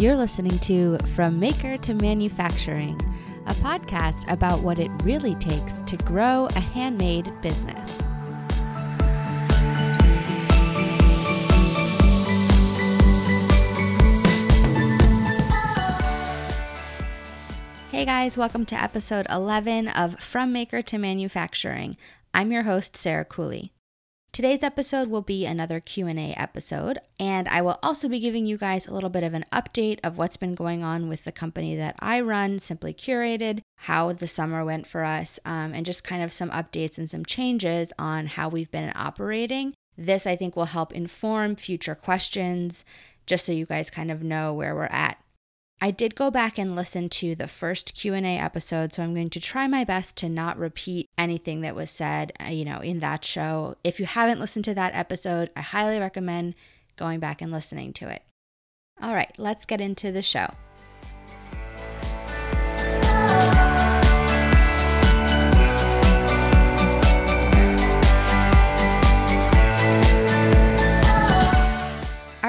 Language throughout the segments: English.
You're listening to From Maker to Manufacturing, a podcast about what it really takes to grow a handmade business. Hey guys, welcome to episode 11 of From Maker to Manufacturing. I'm your host Sarah Cooley. Today's episode will be another Q&A episode, and I will also be giving you guys a little bit of an update of what's been going on with the company that I run, Simply Curated, how the summer went for us, um, and just kind of some updates and some changes on how we've been operating. This, I think, will help inform future questions, just so you guys kind of know where we're at I did go back and listen to the first Q&A episode, so I'm going to try my best to not repeat anything that was said, uh, you know, in that show. If you haven't listened to that episode, I highly recommend going back and listening to it. All right, let's get into the show.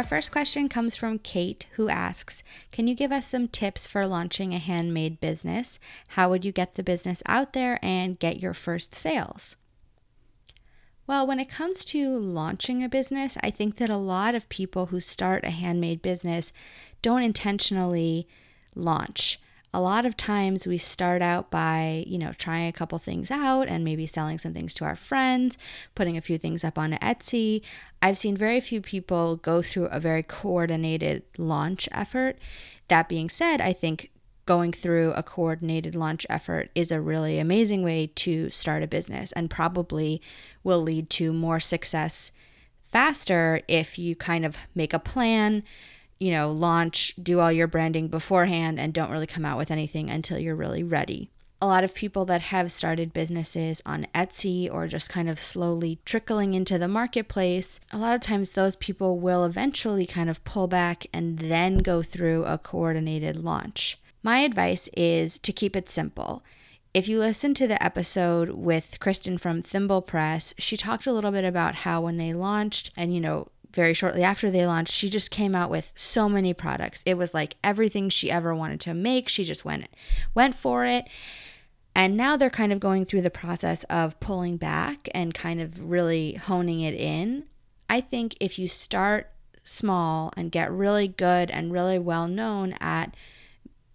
First question comes from Kate, who asks Can you give us some tips for launching a handmade business? How would you get the business out there and get your first sales? Well, when it comes to launching a business, I think that a lot of people who start a handmade business don't intentionally launch a lot of times we start out by, you know, trying a couple things out and maybe selling some things to our friends, putting a few things up on Etsy. I've seen very few people go through a very coordinated launch effort. That being said, I think going through a coordinated launch effort is a really amazing way to start a business and probably will lead to more success faster if you kind of make a plan you know, launch, do all your branding beforehand, and don't really come out with anything until you're really ready. A lot of people that have started businesses on Etsy or just kind of slowly trickling into the marketplace, a lot of times those people will eventually kind of pull back and then go through a coordinated launch. My advice is to keep it simple. If you listen to the episode with Kristen from Thimble Press, she talked a little bit about how when they launched and, you know, very shortly after they launched, she just came out with so many products. It was like everything she ever wanted to make. She just went went for it. And now they're kind of going through the process of pulling back and kind of really honing it in. I think if you start small and get really good and really well known at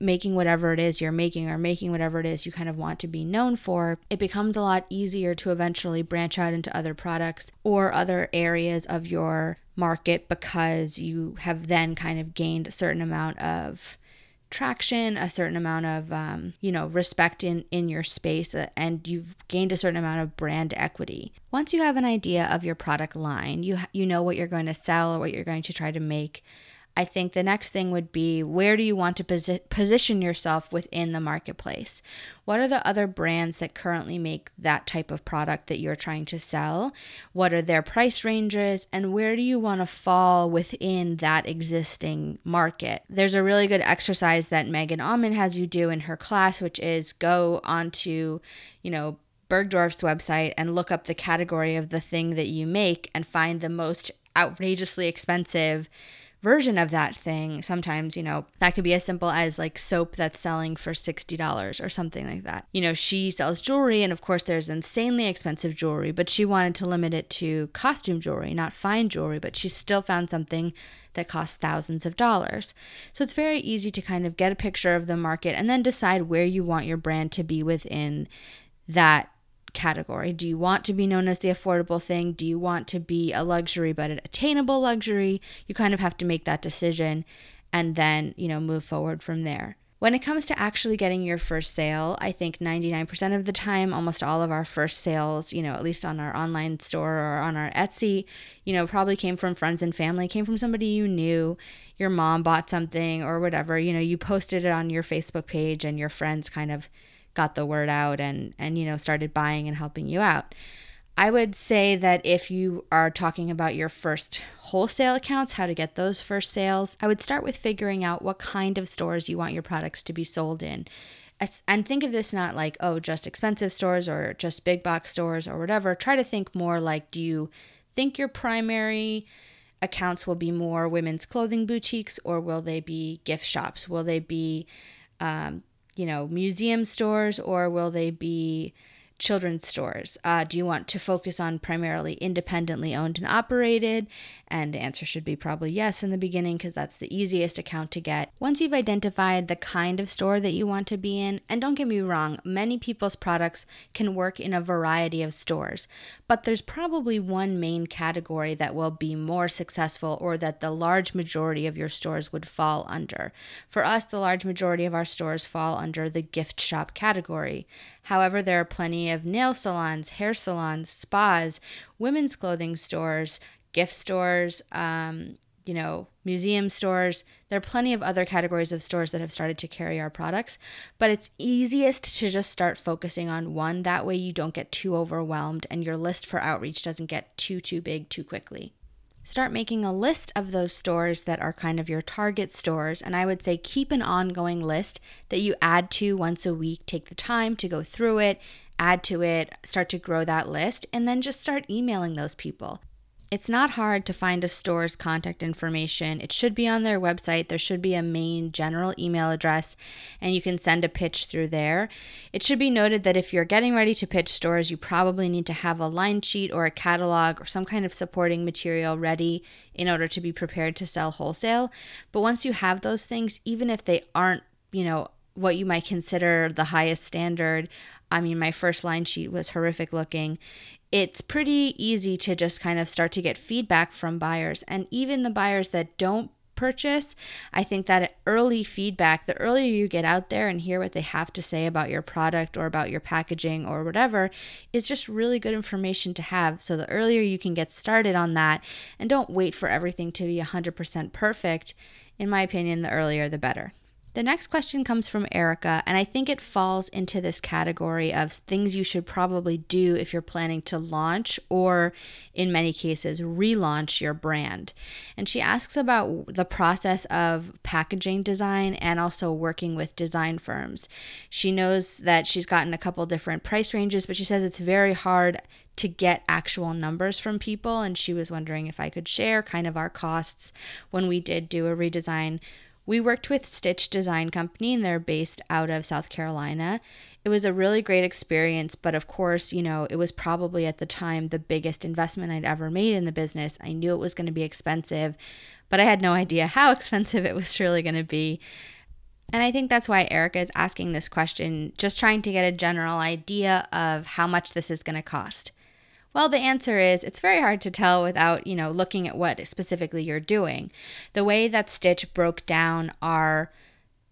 making whatever it is you're making or making whatever it is you kind of want to be known for, it becomes a lot easier to eventually branch out into other products or other areas of your market because you have then kind of gained a certain amount of traction a certain amount of um, you know respect in in your space uh, and you've gained a certain amount of brand equity. Once you have an idea of your product line you you know what you're going to sell or what you're going to try to make I think the next thing would be where do you want to posi- position yourself within the marketplace? What are the other brands that currently make that type of product that you're trying to sell? What are their price ranges? And where do you want to fall within that existing market? There's a really good exercise that Megan Auman has you do in her class, which is go onto, you know, Bergdorf's website and look up the category of the thing that you make and find the most outrageously expensive version of that thing. Sometimes, you know, that could be as simple as like soap that's selling for $60 or something like that. You know, she sells jewelry, and of course, there's insanely expensive jewelry, but she wanted to limit it to costume jewelry, not fine jewelry, but she still found something that costs thousands of dollars. So it's very easy to kind of get a picture of the market and then decide where you want your brand to be within that category? Do you want to be known as the affordable thing? Do you want to be a luxury but an attainable luxury? You kind of have to make that decision and then, you know, move forward from there. When it comes to actually getting your first sale, I think 99% of the time, almost all of our first sales, you know, at least on our online store or on our Etsy, you know, probably came from friends and family, came from somebody you knew. Your mom bought something or whatever, you know, you posted it on your Facebook page and your friends kind of got the word out and and you know started buying and helping you out. I would say that if you are talking about your first wholesale accounts, how to get those first sales, I would start with figuring out what kind of stores you want your products to be sold in. And think of this not like, oh, just expensive stores or just big box stores or whatever. Try to think more like, do you think your primary accounts will be more women's clothing boutiques or will they be gift shops? Will they be, um, you know, museum stores or will they be children's stores? Uh, do you want to focus on primarily independently owned and operated? And the answer should be probably yes in the beginning because that's the easiest account to get. Once you've identified the kind of store that you want to be in, and don't get me wrong, many people's products can work in a variety of stores, but there's probably one main category that will be more successful or that the large majority of your stores would fall under. For us, the large majority of our stores fall under the gift shop category. However, there are plenty of nail salons, hair salons, spas, women's clothing stores, gift stores, um, you know, museum stores. There are plenty of other categories of stores that have started to carry our products, but it's easiest to just start focusing on one. That way you don't get too overwhelmed and your list for outreach doesn't get too, too big too quickly start making a list of those stores that are kind of your target stores. And I would say keep an ongoing list that you add to once a week. Take the time to go through it, add to it, start to grow that list, and then just start emailing those people. It's not hard to find a store's contact information. It should be on their website. There should be a main general email address, and you can send a pitch through there. It should be noted that if you're getting ready to pitch stores, you probably need to have a line sheet or a catalog or some kind of supporting material ready in order to be prepared to sell wholesale. But once you have those things, even if they aren't, you know, what you might consider the highest standard. I mean, my first line sheet was horrific looking it's pretty easy to just kind of start to get feedback from buyers. And even the buyers that don't purchase, I think that early feedback, the earlier you get out there and hear what they have to say about your product or about your packaging or whatever, is just really good information to have. So the earlier you can get started on that and don't wait for everything to be 100% perfect, in my opinion, the earlier the better. The next question comes from Erica, and I think it falls into this category of things you should probably do if you're planning to launch or, in many cases, relaunch your brand. And she asks about the process of packaging design and also working with design firms. She knows that she's gotten a couple different price ranges, but she says it's very hard to get actual numbers from people. And she was wondering if I could share kind of our costs when we did do a redesign we worked with Stitch Design Company and they're based out of South Carolina. It was a really great experience, but of course, you know, it was probably at the time the biggest investment I'd ever made in the business. I knew it was going to be expensive, but I had no idea how expensive it was really going to be. And I think that's why Erica is asking this question, just trying to get a general idea of how much this is going to cost. Well, the answer is it's very hard to tell without, you know, looking at what specifically you're doing. The way that Stitch broke down our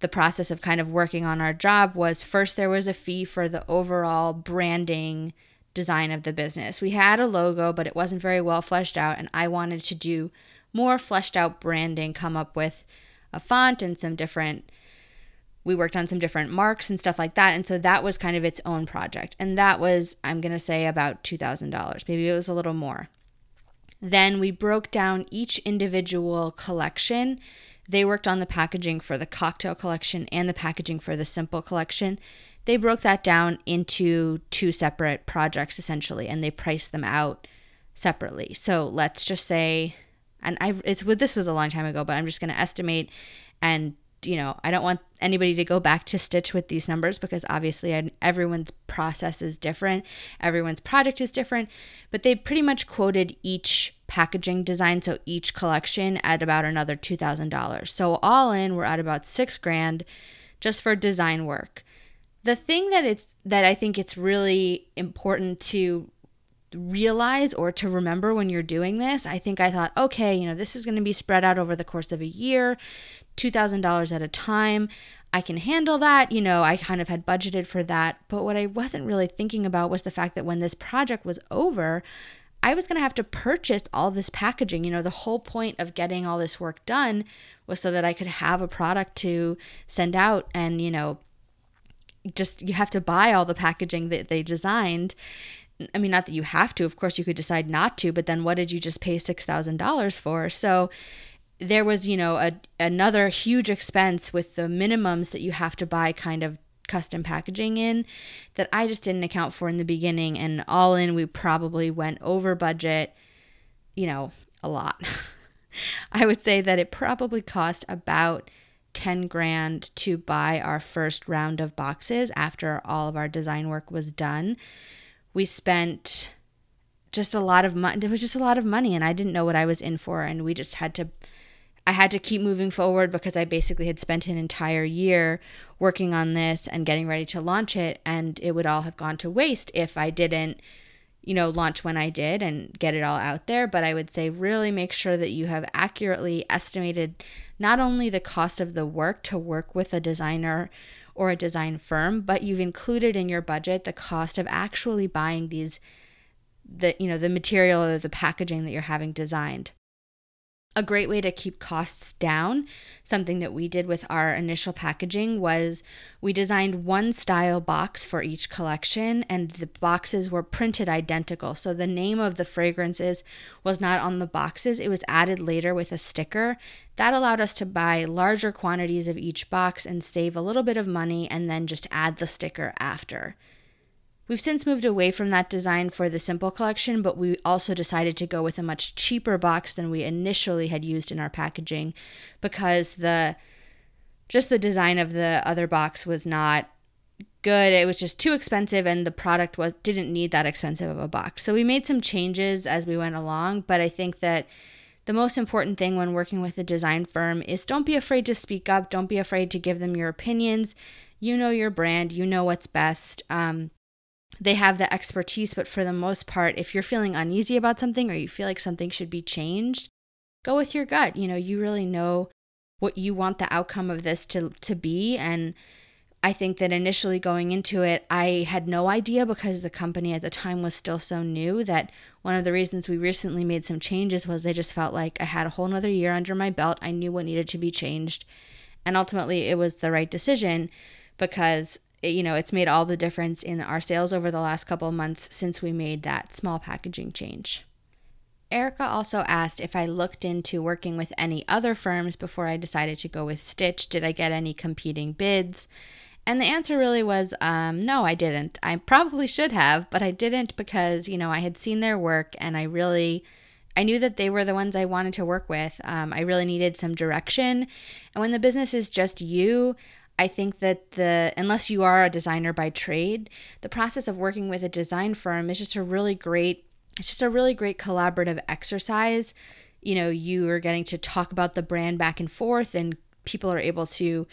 the process of kind of working on our job was first there was a fee for the overall branding design of the business. We had a logo, but it wasn't very well fleshed out and I wanted to do more fleshed out branding, come up with a font and some different we worked on some different marks and stuff like that. And so that was kind of its own project. And that was, I'm going to say, about $2,000. Maybe it was a little more. Then we broke down each individual collection. They worked on the packaging for the cocktail collection and the packaging for the simple collection. They broke that down into two separate projects essentially, and they priced them out separately. So let's just say, and I it's this was a long time ago, but I'm just going to estimate and you know, I don't want anybody to go back to Stitch with these numbers because obviously everyone's process is different, everyone's project is different, but they pretty much quoted each packaging design, so each collection at about another $2,000. So all in, we're at about six grand just for design work. The thing that it's that I think it's really important to realize or to remember when you're doing this. I think I thought, okay, you know, this is going to be spread out over the course of a year, $2,000 at a time. I can handle that. You know, I kind of had budgeted for that. But what I wasn't really thinking about was the fact that when this project was over, I was going to have to purchase all this packaging. You know, the whole point of getting all this work done was so that I could have a product to send out and, you know, just you have to buy all the packaging that they designed I mean, not that you have to, of course, you could decide not to, but then what did you just pay $6,000 for? So there was, you know, a, another huge expense with the minimums that you have to buy kind of custom packaging in that I just didn't account for in the beginning. And all in, we probably went over budget, you know, a lot. I would say that it probably cost about 10 grand to buy our first round of boxes after all of our design work was done. We spent just a lot of money. There was just a lot of money, and I didn't know what I was in for. And we just had to, I had to keep moving forward because I basically had spent an entire year working on this and getting ready to launch it. And it would all have gone to waste if I didn't you know, launch when I did and get it all out there. But I would say really make sure that you have accurately estimated not only the cost of the work to work with a designer or a design firm, but you've included in your budget the cost of actually buying these the you know the material or the packaging that you're having designed a great way to keep costs down, something that we did with our initial packaging was we designed one style box for each collection and the boxes were printed identical. So the name of the fragrances was not on the boxes, it was added later with a sticker. That allowed us to buy larger quantities of each box and save a little bit of money and then just add the sticker after. We've since moved away from that design for the Simple collection, but we also decided to go with a much cheaper box than we initially had used in our packaging because the just the design of the other box was not good. It was just too expensive and the product was didn't need that expensive of a box. So we made some changes as we went along, but I think that the most important thing when working with a design firm is don't be afraid to speak up. Don't be afraid to give them your opinions. You know your brand. You know what's best. Um, they have the expertise, but for the most part, if you're feeling uneasy about something or you feel like something should be changed, go with your gut. You know, you really know what you want the outcome of this to to be and I think that initially going into it, I had no idea because the company at the time was still so new that one of the reasons we recently made some changes was I just felt like I had a whole nother year under my belt. I knew what needed to be changed. And ultimately, it was the right decision because you know, it's made all the difference in our sales over the last couple of months since we made that small packaging change. Erica also asked if I looked into working with any other firms before I decided to go with Stitch. Did I get any competing bids? And the answer really was um, no, I didn't. I probably should have, but I didn't because, you know, I had seen their work and I really. I knew that they were the ones I wanted to work with. Um, I really needed some direction. And when the business is just you, I think that the unless you are a designer by trade, the process of working with a design firm is just a really great it's just a really great collaborative exercise. You know, you are getting to talk about the brand back and forth and people are able to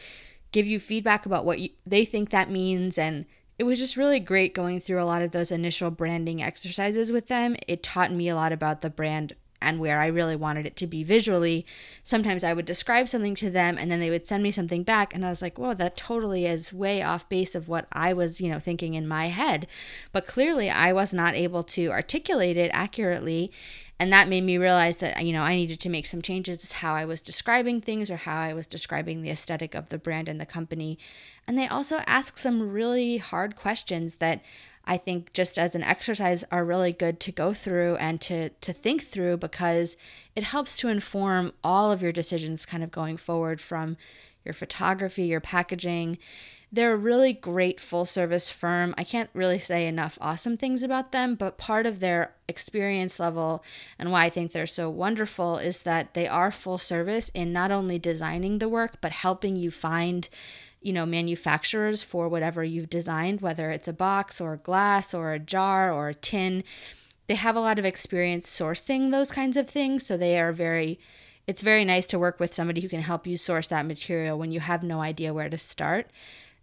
give you feedback about what you, they think that means and it was just really great going through a lot of those initial branding exercises with them. It taught me a lot about the brand and where I really wanted it to be visually, sometimes I would describe something to them and then they would send me something back and I was like, "Whoa, that totally is way off base of what I was, you know, thinking in my head." But clearly I was not able to articulate it accurately, and that made me realize that you know, I needed to make some changes to how I was describing things or how I was describing the aesthetic of the brand and the company. And they also asked some really hard questions that I think just as an exercise are really good to go through and to to think through because it helps to inform all of your decisions kind of going forward from your photography, your packaging. They're a really great full service firm. I can't really say enough awesome things about them, but part of their experience level and why I think they're so wonderful is that they are full service in not only designing the work, but helping you find you know, manufacturers for whatever you've designed, whether it's a box or glass or a jar or a tin. They have a lot of experience sourcing those kinds of things, so they are very it's very nice to work with somebody who can help you source that material when you have no idea where to start.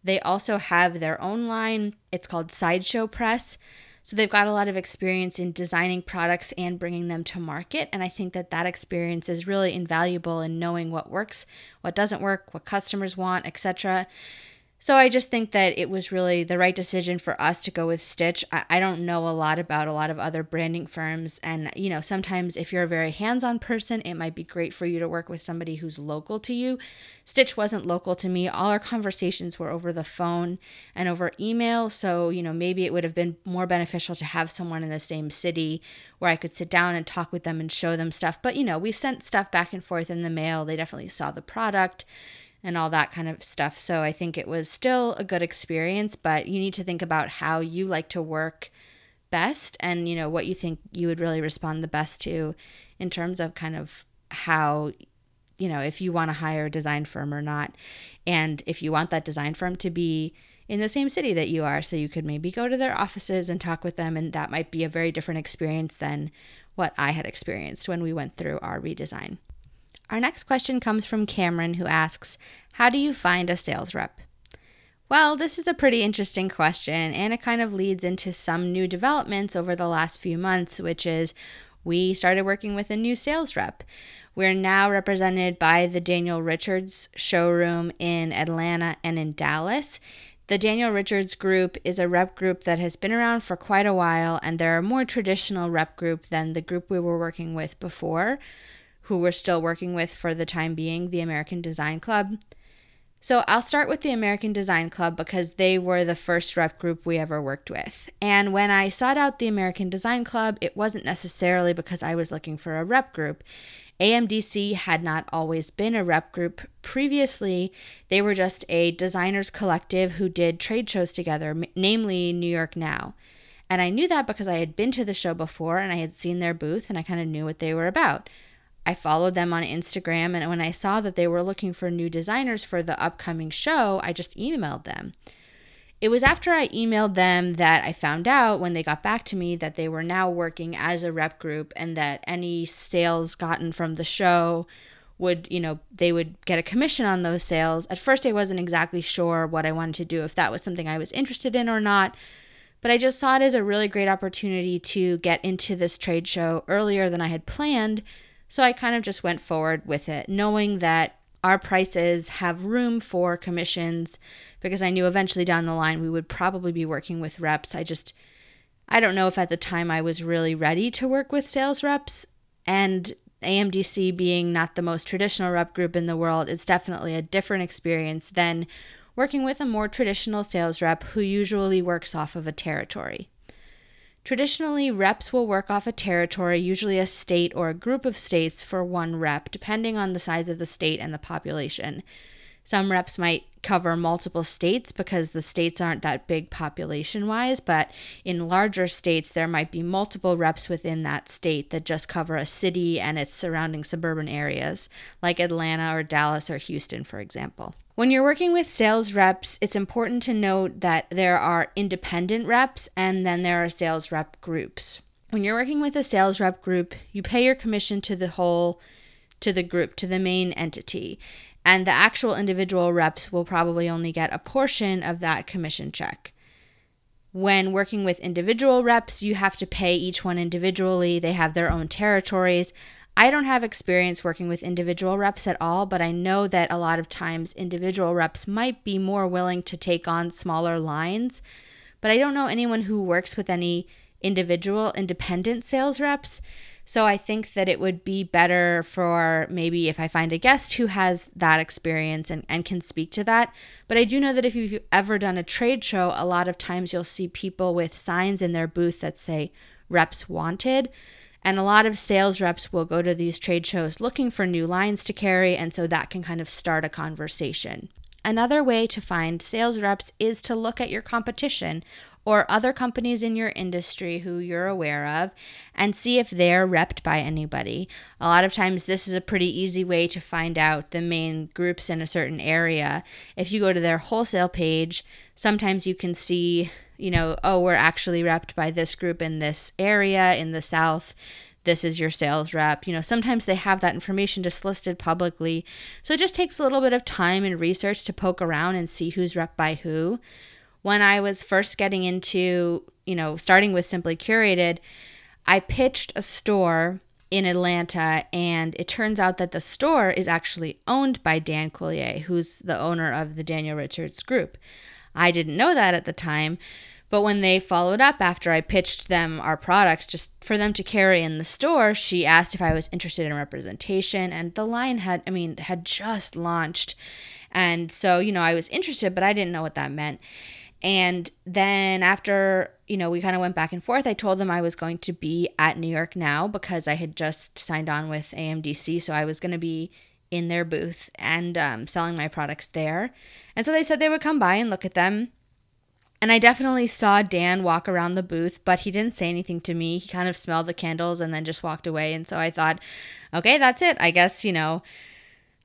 They also have their own line. It's called Sideshow Press. So they've got a lot of experience in designing products and bringing them to market. And I think that that experience is really invaluable in knowing what works, what doesn't work, what customers want, etc. So I just think that it was really the right decision for us to go with Stitch. I, I, don't know a lot about a lot of other branding firms. And, you know, sometimes if you're a very hands on person, it might be great for you to work with somebody who's local to you. Stitch wasn't local to me. All our conversations were over the phone and over email. So, you know, maybe it would have been more beneficial to have someone in the same city where I could sit down and talk with them and show them stuff. But, you know, we sent stuff back and forth in the mail. They definitely saw the product and all that kind of stuff. So I think it was still a good experience, but you need to think about how you like to work best and you know what you think you would really respond the best to in terms of kind of how you know if you want to hire a design firm or not and if you want that design firm to be in the same city that you are so you could maybe go to their offices and talk with them and that might be a very different experience than what I had experienced when we went through our redesign. Our next question comes from Cameron who asks, "How do you find a sales rep?" Well, this is a pretty interesting question, and it kind of leads into some new developments over the last few months, which is we started working with a new sales rep. We're now represented by the Daniel Richards showroom in Atlanta and in Dallas. The Daniel Richards group is a rep group that has been around for quite a while, and they're a more traditional rep group than the group we were working with before, who we're still working with for the time being, the American Design Club. So I'll start with the American Design Club because they were the first rep group we ever worked with. And when I sought out the American Design Club, it wasn't necessarily because I was looking for a rep group. AMDC had not always been a rep group. Previously, they were just a designers collective who did trade shows together, namely New York Now. And I knew that because I had been to the show before and I had seen their booth and I kind of knew what they were about. I followed them on Instagram, and when I saw that they were looking for new designers for the upcoming show, I just emailed them. It was after I emailed them that I found out when they got back to me that they were now working as a rep group and that any sales gotten from the show would, you know, they would get a commission on those sales. At first, I wasn't exactly sure what I wanted to do, if that was something I was interested in or not. But I just saw it as a really great opportunity to get into this trade show earlier than I had planned so I kind of just went forward with it, knowing that our prices have room for commissions because I knew eventually down the line we would probably be working with reps. I just, I don't know if at the time I was really ready to work with sales reps. And AMDC being not the most traditional rep group in the world, it's definitely a different experience than working with a more traditional sales rep who usually works off of a territory. Traditionally, reps will work off a territory, usually a state or a group of states, for one rep, depending on the size of the state and the population. Some reps might cover multiple states because the states aren't that big population wise, but in larger states, there might be multiple reps within that state that just cover a city and its surrounding suburban areas, like Atlanta or Dallas or Houston, for example. When you're working with sales reps, it's important to note that there are independent reps and then there are sales rep groups. When you're working with a sales rep group, you pay your commission to the whole to the group, to the main entity and the actual individual reps will probably only get a portion of that commission check. When working with individual reps, you have to pay each one individually. They have their own territories. I don't have experience working with individual reps at all, but I know that a lot of times individual reps might be more willing to take on smaller lines. But I don't know anyone who works with any individual independent sales reps. So I think that it would be better for maybe if I find a guest who has that experience and, and can speak to that. But I do know that if you've ever done a trade show, a lot of times you'll see people with signs in their booth that say reps wanted. And a lot of sales reps will go to these trade shows looking for new lines to carry. And so that can kind of start a conversation. Another way to find sales reps is to look at your competition or other companies in your industry who you're aware of and see if they're repped by anybody. A lot of times, this is a pretty easy way to find out the main groups in a certain area. If you go to their wholesale page, sometimes you can see, you know, oh, we're actually repped by this group in this area in the South this is your sales rep. You know, sometimes they have that information just listed publicly. So it just takes a little bit of time and research to poke around and see who's rep by who when I was first getting into, you know, starting with Simply Curated, I pitched a store in Atlanta, and it turns out that the store is actually owned by Dan Coulier, who's the owner of the Daniel Richards Group. I didn't know that at the time, but when they followed up after I pitched them our products just for them to carry in the store, she asked if I was interested in representation, and the line had, I mean, had just launched. And so, you know, I was interested, but I didn't know what that meant. And then after, you know, we kind of went back and forth, I told them I was going to be at New York Now because I had just signed on with AMDC. So I was going to be in their booth and um, selling my products there. And so they said they would come by and look at them. And I definitely saw Dan walk around the booth, but he didn't say anything to me. He kind of smelled the candles and then just walked away. And so I thought, okay, that's it. I guess, you know,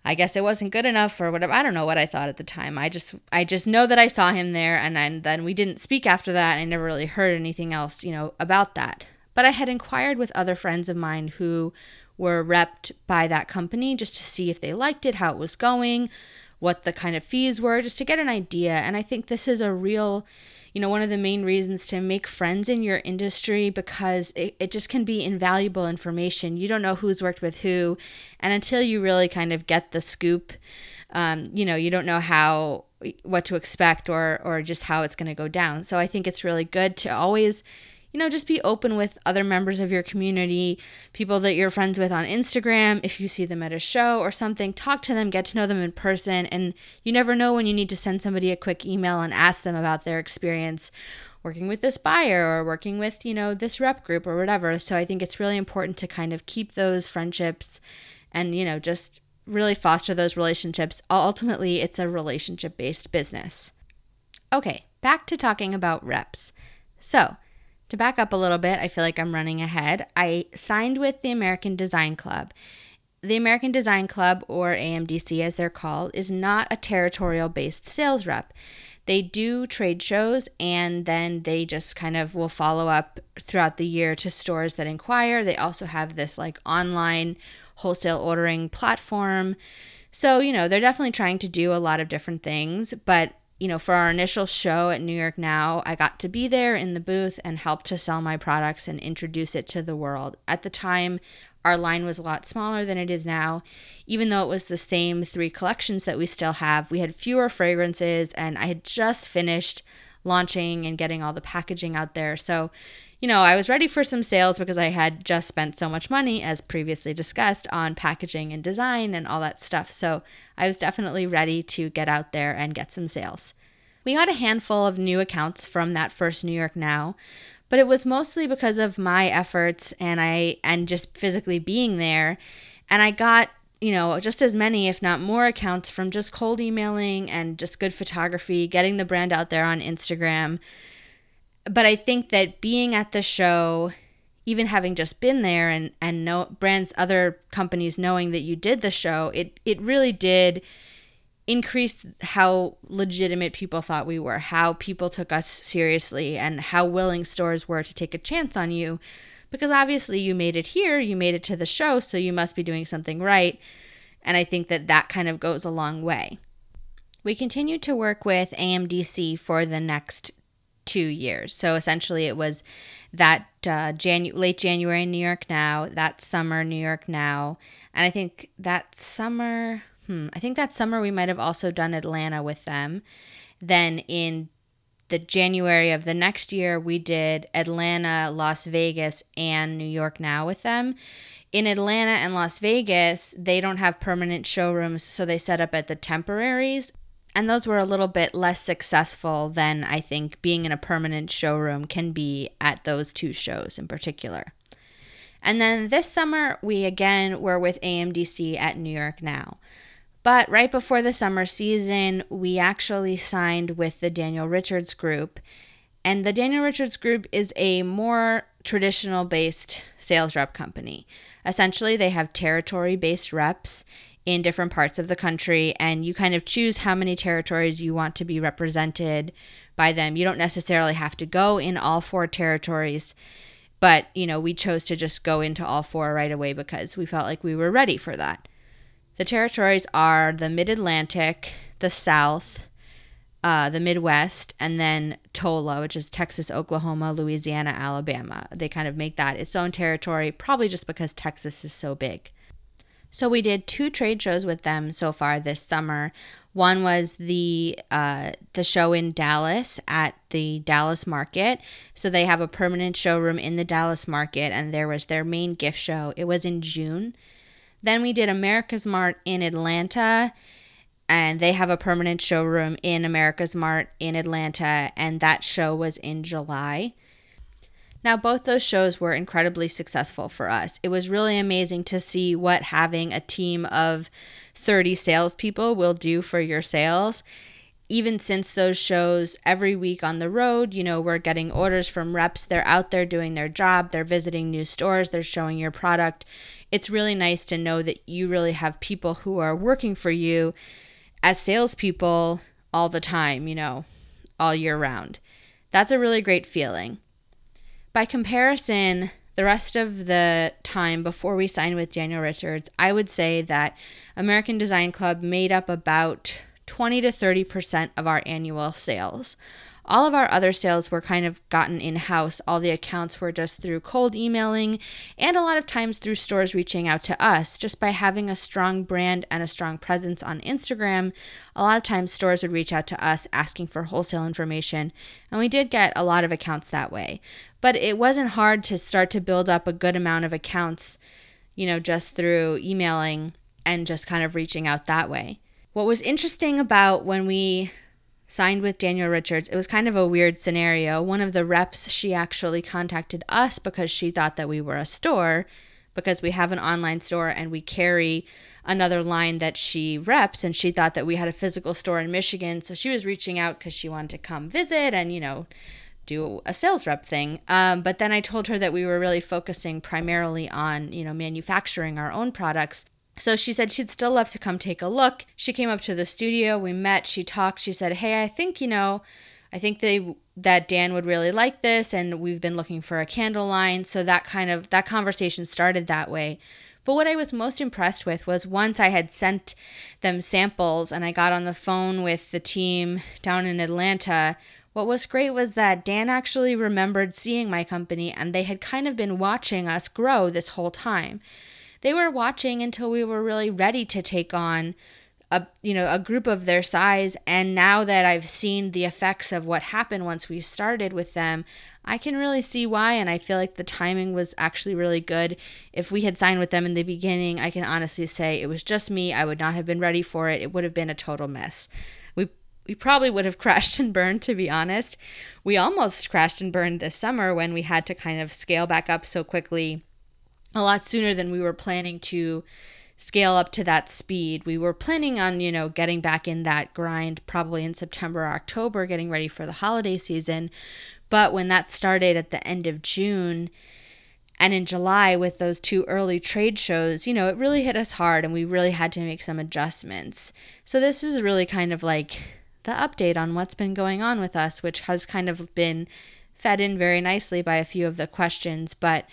I guess it wasn't good enough or whatever. I don't know what I thought at the time. I just I just know that I saw him there and then, we didn't speak after that. I never really heard anything else, you know, about that. But I had inquired with other friends of mine who were repped by that company just to see if they liked it, how it was going, what the kind of fees were, just to get an idea. And I think this is a real you know, one of the main reasons to make friends in your industry because it, it just can be invaluable information. You don't know who's worked with who. And until you really kind of get the scoop, um, you know, you don't know how what to expect or or just how it's going to go down. So I think it's really good to always you know, just be open with other members of your community, people that you're friends with on Instagram. If you see them at a show or something, talk to them, get to know them in person. And you never know when you need to send somebody a quick email and ask them about their experience working with this buyer or working with, you know, this rep group or whatever. So I think it's really important to kind of keep those friendships and, you know, just really foster those relationships. Ultimately, it's a relationship based business. Okay, back to talking about reps. So, to back up a little bit, I feel like I'm running ahead. I signed with the American Design Club. The American Design Club, or AMDC as they're called, is not a territorial based sales rep. They do trade shows and then they just kind of will follow up throughout the year to stores that inquire. They also have this like online wholesale ordering platform. So, you know, they're definitely trying to do a lot of different things, but you know, for our initial show at New York Now, I got to be there in the booth and help to sell my products and introduce it to the world. At the time, our line was a lot smaller than it is now. Even though it was the same three collections that we still have, we had fewer fragrances, and I had just finished launching and getting all the packaging out there. So, you know, I was ready for some sales because I had just spent so much money, as previously discussed, on packaging and design and all that stuff. So I was definitely ready to get out there and get some sales. We got a handful of new accounts from that first New York Now, but it was mostly because of my efforts and I and just physically being there. And I got you know, just as many, if not more, accounts from just cold emailing and just good photography, getting the brand out there on Instagram, but I think that being at the show, even having just been there and and know brands other companies knowing that you did the show, it it really did increase how legitimate people thought we were, how people took us seriously and how willing stores were to take a chance on you because obviously you made it here, you made it to the show, so you must be doing something right. And I think that that kind of goes a long way. We continued to work with AMDC for the next two years. So essentially, it was that uh, Janu- late January in New York Now, that summer New York Now, and I think that summer, hmm, I think that summer we might have also done Atlanta with them. Then in the January of the next year, we did Atlanta, Las Vegas, and New York Now with them. In Atlanta and Las Vegas, they don't have permanent showrooms, so they set up at the temporaries and those were a little bit less successful than I think being in a permanent showroom can be at those two shows in particular. And then this summer, we again were with AMDC at New York Now. But right before the summer season, we actually signed with the Daniel Richards Group. And the Daniel Richards Group is a more traditional based sales rep company. Essentially, they have territory based reps in different parts of the country and you kind of choose how many territories you want to be represented by them. You don't necessarily have to go in all four territories, but you know, we chose to just go into all four right away because we felt like we were ready for that. The territories are the Mid-Atlantic, the South, uh, the Midwest, and then TOLA, which is Texas, Oklahoma, Louisiana, Alabama. They kind of make that its own territory, probably just because Texas is so big. So we did two trade shows with them so far this summer. One was the uh, the show in Dallas at the Dallas Market. So they have a permanent showroom in the Dallas Market, and there was their main gift show. It was in June. Then we did America's Mart in Atlanta, and they have a permanent showroom in America's Mart in Atlanta, and that show was in July. Now, both those shows were incredibly successful for us. It was really amazing to see what having a team of 30 salespeople will do for your sales. even since those shows every week on the road, you know, we're getting orders from reps. They're out there doing their job, they're visiting new stores, they're showing your product. It's really nice to know that you really have people who are working for you as salespeople all the time, you know, all year round. That's a really great feeling. By comparison, the rest of the time before we signed with Daniel Richards, I would say that American Design Club made up about 20 to 30% of our annual sales. All of our other sales were kind of gotten in house. All the accounts were just through cold emailing and a lot of times through stores reaching out to us. Just by having a strong brand and a strong presence on Instagram, a lot of times stores would reach out to us asking for wholesale information. And we did get a lot of accounts that way. But it wasn't hard to start to build up a good amount of accounts, you know, just through emailing and just kind of reaching out that way. What was interesting about when we signed with Daniel Richards, it was kind of a weird scenario. One of the reps, she actually contacted us because she thought that we were a store because we have an online store and we carry another line that she reps and she thought that we had a physical store in Michigan. So she was reaching out because she wanted to come visit and, you know, do a sales rep thing. Um, but then I told her that we were really focusing primarily on, you know, manufacturing our own products so she said she'd still love to come take a look. She came up to the studio, we met, she talked, she said, "Hey, I think, you know, I think they that Dan would really like this and we've been looking for a candle line." So that kind of that conversation started that way. But what I was most impressed with was once I had sent them samples and I got on the phone with the team down in Atlanta, what was great was that Dan actually remembered seeing my company and they had kind of been watching us grow this whole time they were watching until we were really ready to take on a you know a group of their size. And now that I've seen the effects of what happened once we started with them I can really see why. And I feel like the timing was actually really good. If we had signed with them in the beginning I can honestly say it was just me. I would not have been ready for it. It would have been a total mess. We we probably would have crashed and burned to be honest. We almost crashed and burned this summer when we had to kind of scale back up so quickly a lot sooner than we were planning to scale up to that speed. We were planning on, you know, getting back in that grind probably in September or October, getting ready for the holiday season. But when that started at the end of June and in July with those two early trade shows, you know, it really hit us hard and we really had to make some adjustments. So this is really kind of like the update on what's been going on with us, which has kind of been fed in very nicely by a few of the questions, but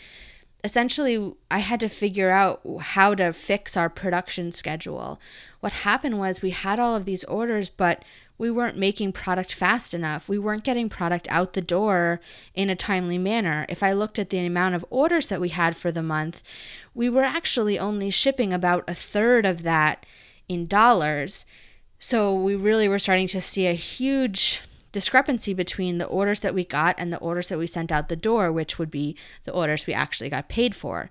essentially I had to figure out how to fix our production schedule. What happened was we had all of these orders, but we weren't making product fast enough. We weren't getting product out the door in a timely manner. If I looked at the amount of orders that we had for the month, we were actually only shipping about a third of that in dollars. So we really were starting to see a huge discrepancy between the orders that we got and the orders that we sent out the door, which would be the orders we actually got paid for.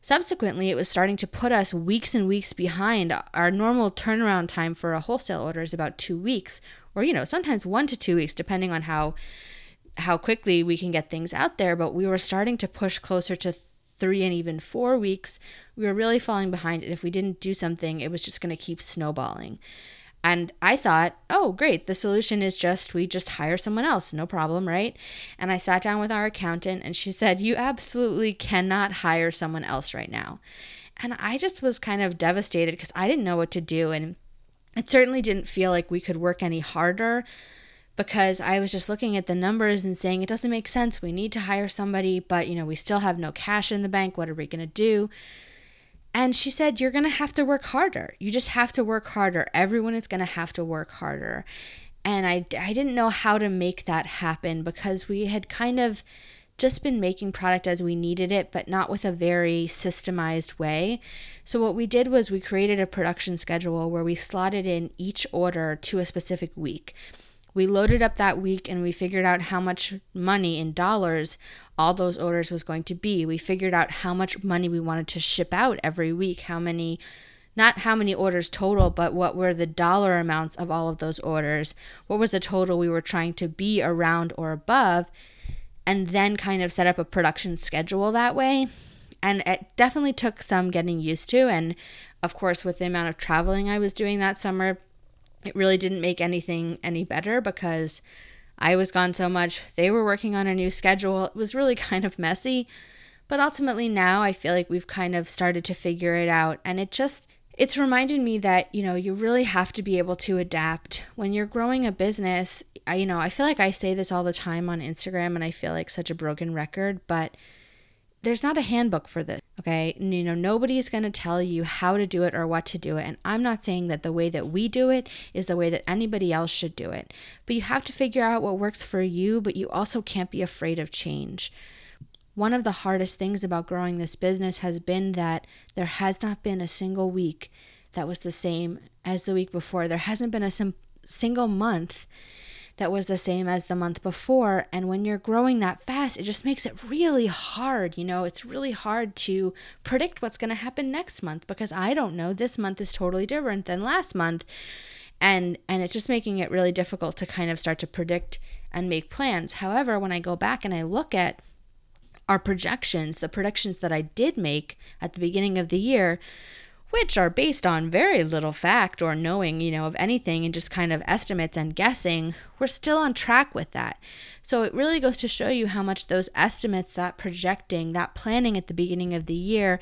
Subsequently, it was starting to put us weeks and weeks behind. Our normal turnaround time for a wholesale order is about two weeks, or you know, sometimes one to two weeks, depending on how how quickly we can get things out there. But we were starting to push closer to three and even four weeks. We were really falling behind, and if we didn't do something, it was just going to keep snowballing. And I thought, oh, great, the solution is just we just hire someone else, no problem, right? And I sat down with our accountant and she said, you absolutely cannot hire someone else right now. And I just was kind of devastated because I didn't know what to do. And it certainly didn't feel like we could work any harder because I was just looking at the numbers and saying, it doesn't make sense. We need to hire somebody, but you know, we still have no cash in the bank. What are we going to do? And she said, You're going to have to work harder. You just have to work harder. Everyone is going to have to work harder. And I, I didn't know how to make that happen because we had kind of just been making product as we needed it, but not with a very systemized way. So, what we did was we created a production schedule where we slotted in each order to a specific week. We loaded up that week and we figured out how much money in dollars all those orders was going to be. We figured out how much money we wanted to ship out every week, how many not how many orders total, but what were the dollar amounts of all of those orders? What was the total we were trying to be around or above? And then kind of set up a production schedule that way. And it definitely took some getting used to. And of course, with the amount of traveling I was doing that summer, it really didn't make anything any better because I was gone so much. They were working on a new schedule. It was really kind of messy. But ultimately, now I feel like we've kind of started to figure it out. And it just, it's reminded me that, you know, you really have to be able to adapt. When you're growing a business, I, you know, I feel like I say this all the time on Instagram and I feel like such a broken record, but there's not a handbook for this, okay? You know, nobody's going to tell you how to do it or what to do it. And I'm not saying that the way that we do it is the way that anybody else should do it. But you have to figure out what works for you, but you also can't be afraid of change. One of the hardest things about growing this business has been that there has not been a single week that was the same as the week before. There hasn't been a sim- single month that was the same as the month before. And when you're growing that fast, it just makes it really hard. You know, it's really hard to predict what's going to happen next month because I don't know. This month is totally different than last month. And and it's just making it really difficult to kind of start to predict and make plans. However, when I go back and I look at our projections, the predictions that I did make at the beginning of the year, which are based on very little fact or knowing, you know, of anything and just kind of estimates and guessing, we're still on track with that. So it really goes to show you how much those estimates, that projecting, that planning at the beginning of the year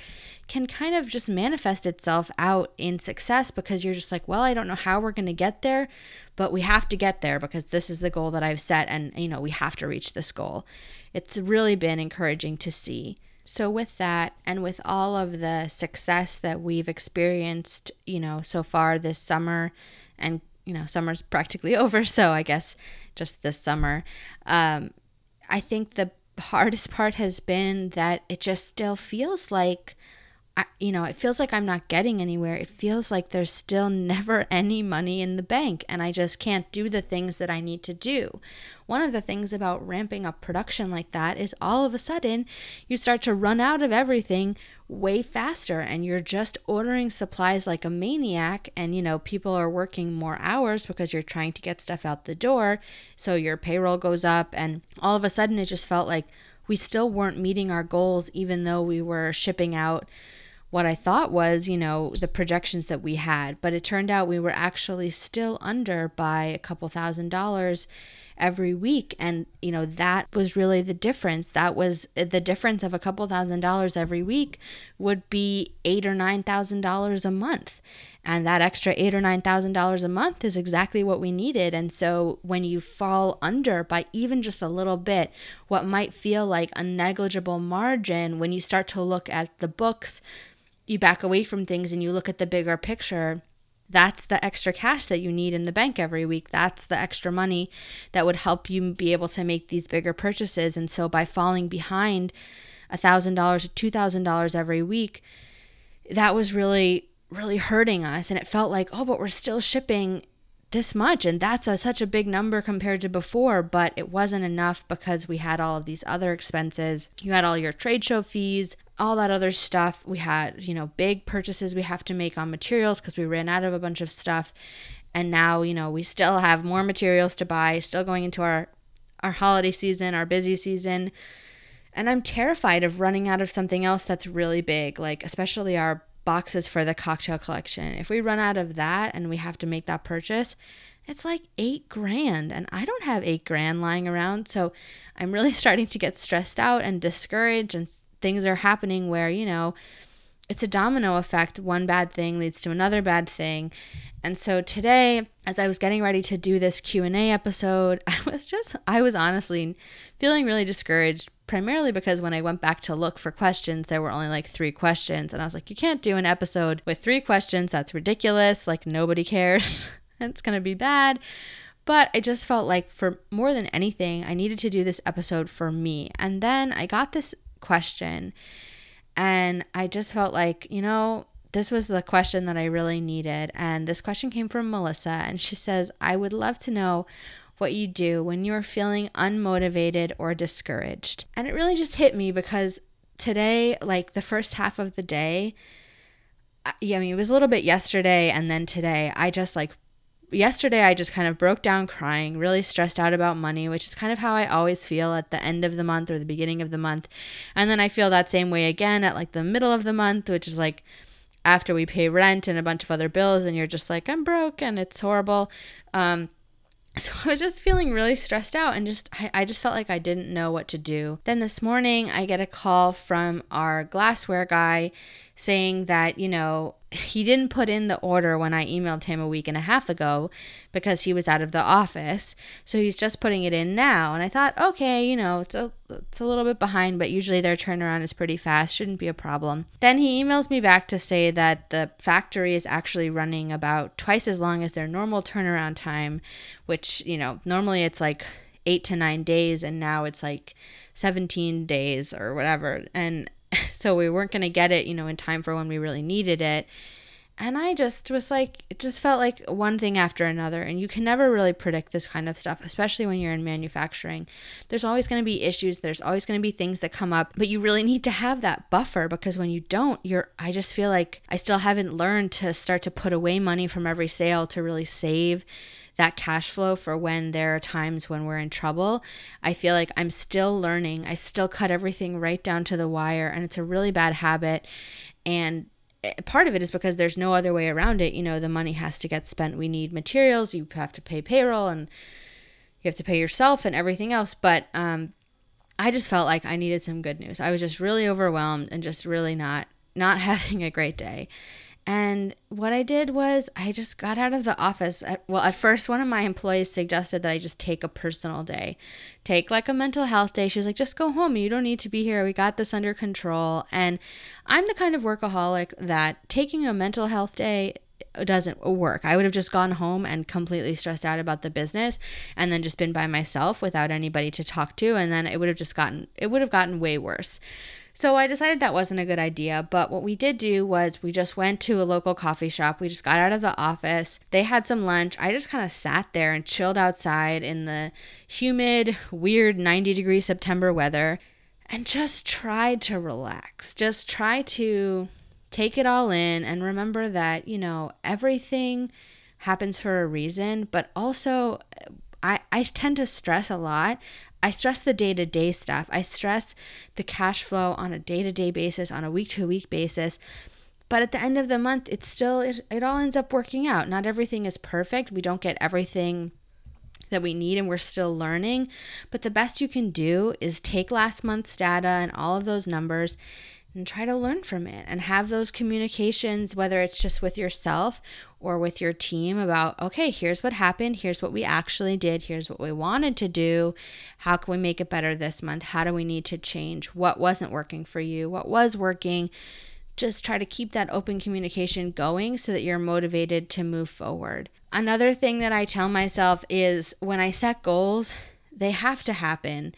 can kind of just manifest itself out in success because you're just like, well, I don't know how we're going to get there, but we have to get there because this is the goal that I've set and, you know, we have to reach this goal. It's really been encouraging to see. So, with that, and with all of the success that we've experienced, you know, so far this summer, and, you know, summer's practically over, so I guess just this summer, um, I think the hardest part has been that it just still feels like I, you know, it feels like I'm not getting anywhere. It feels like there's still never any money in the bank and I just can't do the things that I need to do. One of the things about ramping up production like that is all of a sudden you start to run out of everything way faster and you're just ordering supplies like a maniac and you know people are working more hours because you're trying to get stuff out the door so your payroll goes up and all of a sudden it just felt like we still weren't meeting our goals even though we were shipping out what I thought was, you know, the projections that we had, but it turned out we were actually still under by a couple thousand dollars every week. And you know that was really the difference. That was the difference of a couple thousand dollars every week would be eight or nine thousand dollars a month. And that extra eight or nine thousand dollars a month is exactly what we needed. And so when you fall under by even just a little bit what might feel like a negligible margin when you start to look at the books you back away from things and you look at the bigger picture, that's the extra cash that you need in the bank every week. That's the extra money that would help you be able to make these bigger purchases. And so by falling behind $1,000 to $2,000 every week, that was really, really hurting us. And it felt like, oh, but we're still shipping this much and that's a, such a big number compared to before but it wasn't enough because we had all of these other expenses you had all your trade show fees all that other stuff. We had, you know, big purchases we have to make on materials because we ran out of a bunch of stuff. And now, you know, we still have more materials to buy, still going into our our holiday season, our busy season. And I'm terrified of running out of something else that's really big, like especially our boxes for the cocktail collection. If we run out of that and we have to make that purchase, it's like eight grand and i don't have eight grand lying around so i'm really starting to get stressed out and discouraged and things are happening where, you know, it's a domino effect. One bad thing leads to another bad thing. And so today, as I was getting ready to do this Q&A episode, I was just I was honestly feeling really discouraged primarily because when I went back to look for questions, there were only like 3 questions and I was like, you can't do an episode with 3 questions. That's ridiculous. Like nobody cares. it's going to be bad. But I just felt like for more than anything, I needed to do this episode for me. And then I got this question. And I just felt like, you know, this was the question that I really needed. And this question came from Melissa. And she says, I would love to know what you do when you're feeling unmotivated or discouraged. And it really just hit me because today, like the first half of the day, yeah, I mean, it was a little bit yesterday and then today, I just like yesterday I just kind of broke down crying, really stressed out about money, which is kind of how I always feel at the end of the month or the beginning of the month. And then I feel that same way again at like the middle of the month, which is like after we pay rent and a bunch of other bills and you're just like i'm broke and it's horrible um, so I was just feeling really stressed out and just I, I, just felt like I didn't know what to do. Then this morning I get a call from our glassware guy saying that, you know, he didn't put in the order when I emailed him a week and a half ago because he was out of the office. So he's just putting it in now. And I thought, okay, you know, it's a it's a little bit behind, but usually their turnaround is pretty fast, shouldn't be a problem. Then he emails me back to say that the factory is actually running about twice as long as their normal turnaround time, which, you know, normally it's like 8 to 9 days and now it's like 17 days or whatever. And so we weren't going to get it, you know, in time for when we really needed it. And I just was like, it just felt like one thing after another. And you can never really predict this kind of stuff, especially when you're in manufacturing. There's always going to be issues, there's always going to be things that come up, but you really need to have that buffer because when you don't, you're, I just feel like I still haven't learned to start to put away money from every sale to really save that cash flow for when there are times when we're in trouble. I feel like I'm still learning. I still cut everything right down to the wire, and it's a really bad habit. And eh, part of it is because there's no other way around it. You know, the money has to get spent. We need materials, you have to pay payroll, and you have to pay yourself and everything else. But, um, I just felt like I needed some good news. I was just really overwhelmed and just really not not having a great day. And what I did was I just got out of the office. At, well, at first, one of my employees suggested that I just take a personal day, take like a mental health day. She was like, just go home. You don't need to be here. We got this under control. And I'm the kind of workaholic that taking a mental health day doesn't work. I would have just gone home and completely stressed out about the business and then just been by myself without anybody to talk to. And then it would have just gotten, it would have gotten way worse. So I decided that wasn't a good idea. But what we did do was we just went to a local coffee shop. We just got out of the office. They had some lunch. I just kind of sat there and chilled outside in the humid, weird 90 degree September weather and just tried to relax. Just try to take it all in and remember that, you know, everything happens for a reason, but also I, I tend to stress a lot. I stress the day to day stuff. I stress the cash flow on a day to day basis, on a week to week basis. But at the end of the month, it's still, it, it all ends up working out. Not everything is perfect. We don't get everything that we need and we're still learning. But the best you can do is take last month's data and all of those numbers and try to learn from it and have those communications, whether it's just with yourself or with your team about, okay, here's what happened, here's what we actually did, here's what we wanted to do. How can we make it better this month? How do we need to change? What wasn't working for you? What was working? Just try to keep that open communication going so that you're motivated to move forward. Another thing that I tell myself is when I set goals, they have to happen.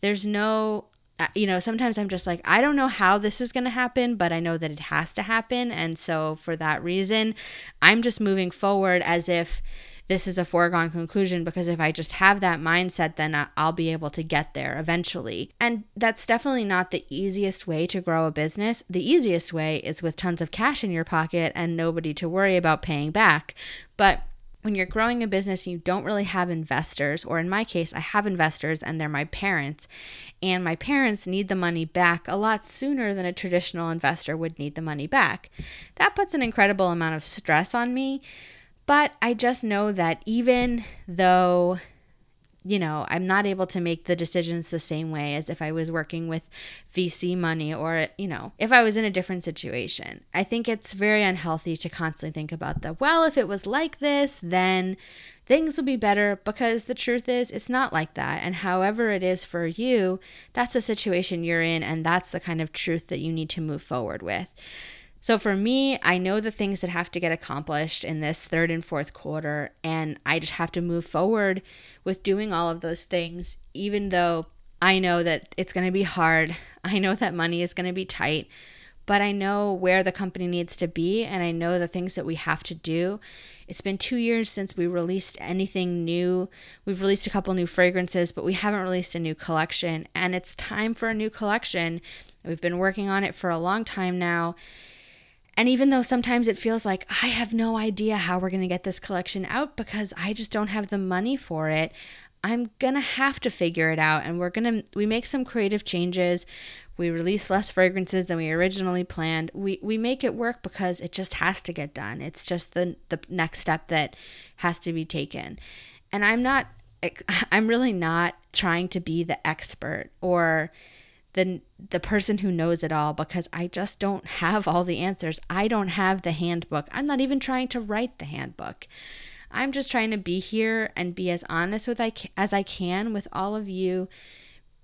There's no Uh, you know, sometimes I'm just like, I don't know how this is going to happen, but I know that it has to happen. And so for that reason, I'm just moving forward as if this is a foregone conclusion because if I just have that mindset, then I'll be able to get there eventually. And that's definitely not the easiest way to grow a business. The easiest way is with tons of cash in your pocket and nobody to worry about paying back. But when you're growing a business and you don't really have investors, or in my case, I have investors and they're my parents, and my parents need the money back a lot sooner than a traditional investor would need the money back. That puts an incredible amount of stress on me, but I just know that even though you know, I'm not able to make the decisions the same way as if I was working with VC money or, you know, if I was in a different situation. I think it's very unhealthy to constantly think about the, well, if it was like this, then things will be better because the truth is it's not like that. And however it is for you, that's the situation you're in and that's the kind of truth that you need to move forward with. So for me, I know the things that have to get accomplished in this third and fourth quarter, and I just have to move forward with doing all of those things, even though I know that it's going to be hard. I know that money is going to be tight, but I know where the company needs to be, and I know the things that we have to do. It's been two years since we released anything new. We've released a couple new fragrances, but we haven't released a new collection, and it's time for a new collection. We've been working on it for a long time now and even though sometimes it feels like I have no idea how we're going to get this collection out because I just don't have the money for it, I'm going to have to figure it out and we're going to we make some creative changes. We release less fragrances than we originally planned. We we make it work because it just has to get done. It's just the the next step that has to be taken. And I'm not I'm really not trying to be the expert or the the person who knows it all because I just don't have all the answers. I don't have the handbook. I'm not even trying to write the handbook. I'm just trying to be here and be as honest with I as I can with all of you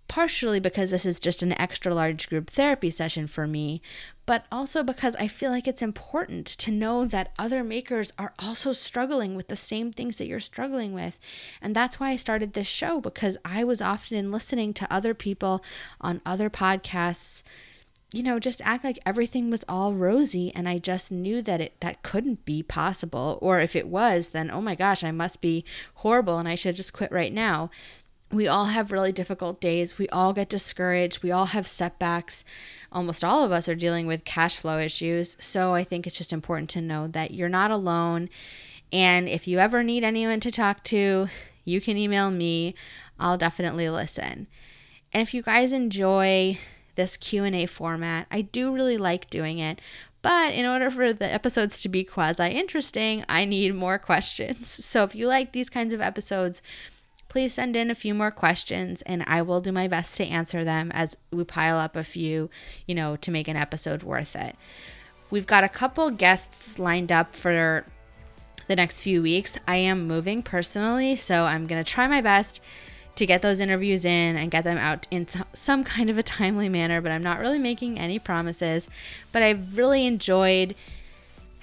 partially because this is just an extra large group therapy session for me, but also because I feel like it's important to know that other makers are also struggling with the same things that you're struggling with. And that's why I started this show because I was often listening to other people on other podcasts you know just act like everything was all rosy and i just knew that it that couldn't be possible or if it was then oh my gosh i must be horrible and i should just quit right now we all have really difficult days. We all get discouraged. We all have setbacks. Almost all of us are dealing with cash flow issues. So I think it's just important to know that you're not alone. And if you ever need anyone to talk to, you can email me. I'll definitely listen. And if you guys enjoy this Q&A format, I do really like doing it. But in order for the episodes to be quasi interesting, I need more questions. So if you like these kinds of episodes, please send in a few more questions and I will do my best to answer them as we pile up a few, you know, to make an episode worth it. We've got a couple guests lined up for the next few weeks. I am moving personally, so I'm going to try my best to get those interviews in and get them out in some kind of a timely manner, but I'm not really making any promises. But I've really enjoyed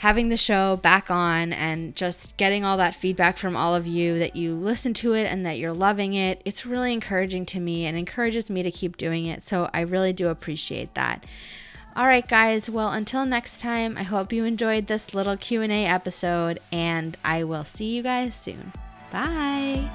having the show back on and just getting all that feedback from all of you that you listen to it and that you're loving it. It's really encouraging to me and encourages me to keep doing it. So I really do appreciate that. All right, guys. Well, until next time, I hope you enjoyed this little Q&A episode and I will see you guys soon. Bye.